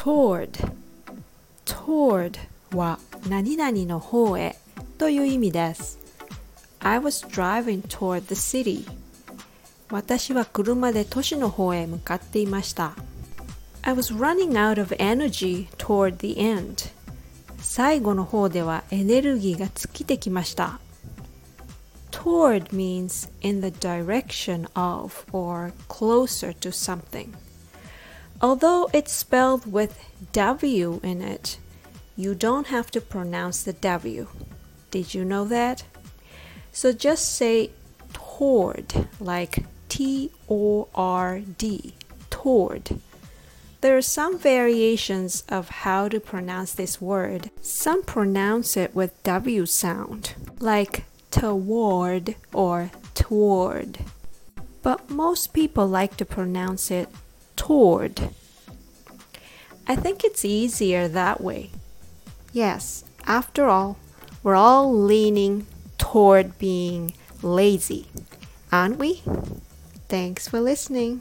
toward toward は何々の方へという意味です I was driving toward the city 私は車で都市の方へ向かっていました I was running out of energy toward the end 最後の方ではエネルギーが尽きてきました toward means in the direction of or closer to something Although it's spelled with W in it, you don't have to pronounce the W. Did you know that? So just say toward, like T O R D, toward. There are some variations of how to pronounce this word. Some pronounce it with W sound, like toward or toward. But most people like to pronounce it toward. I think it's easier that way. Yes, after all, we're all leaning toward being lazy, aren't we? Thanks for listening.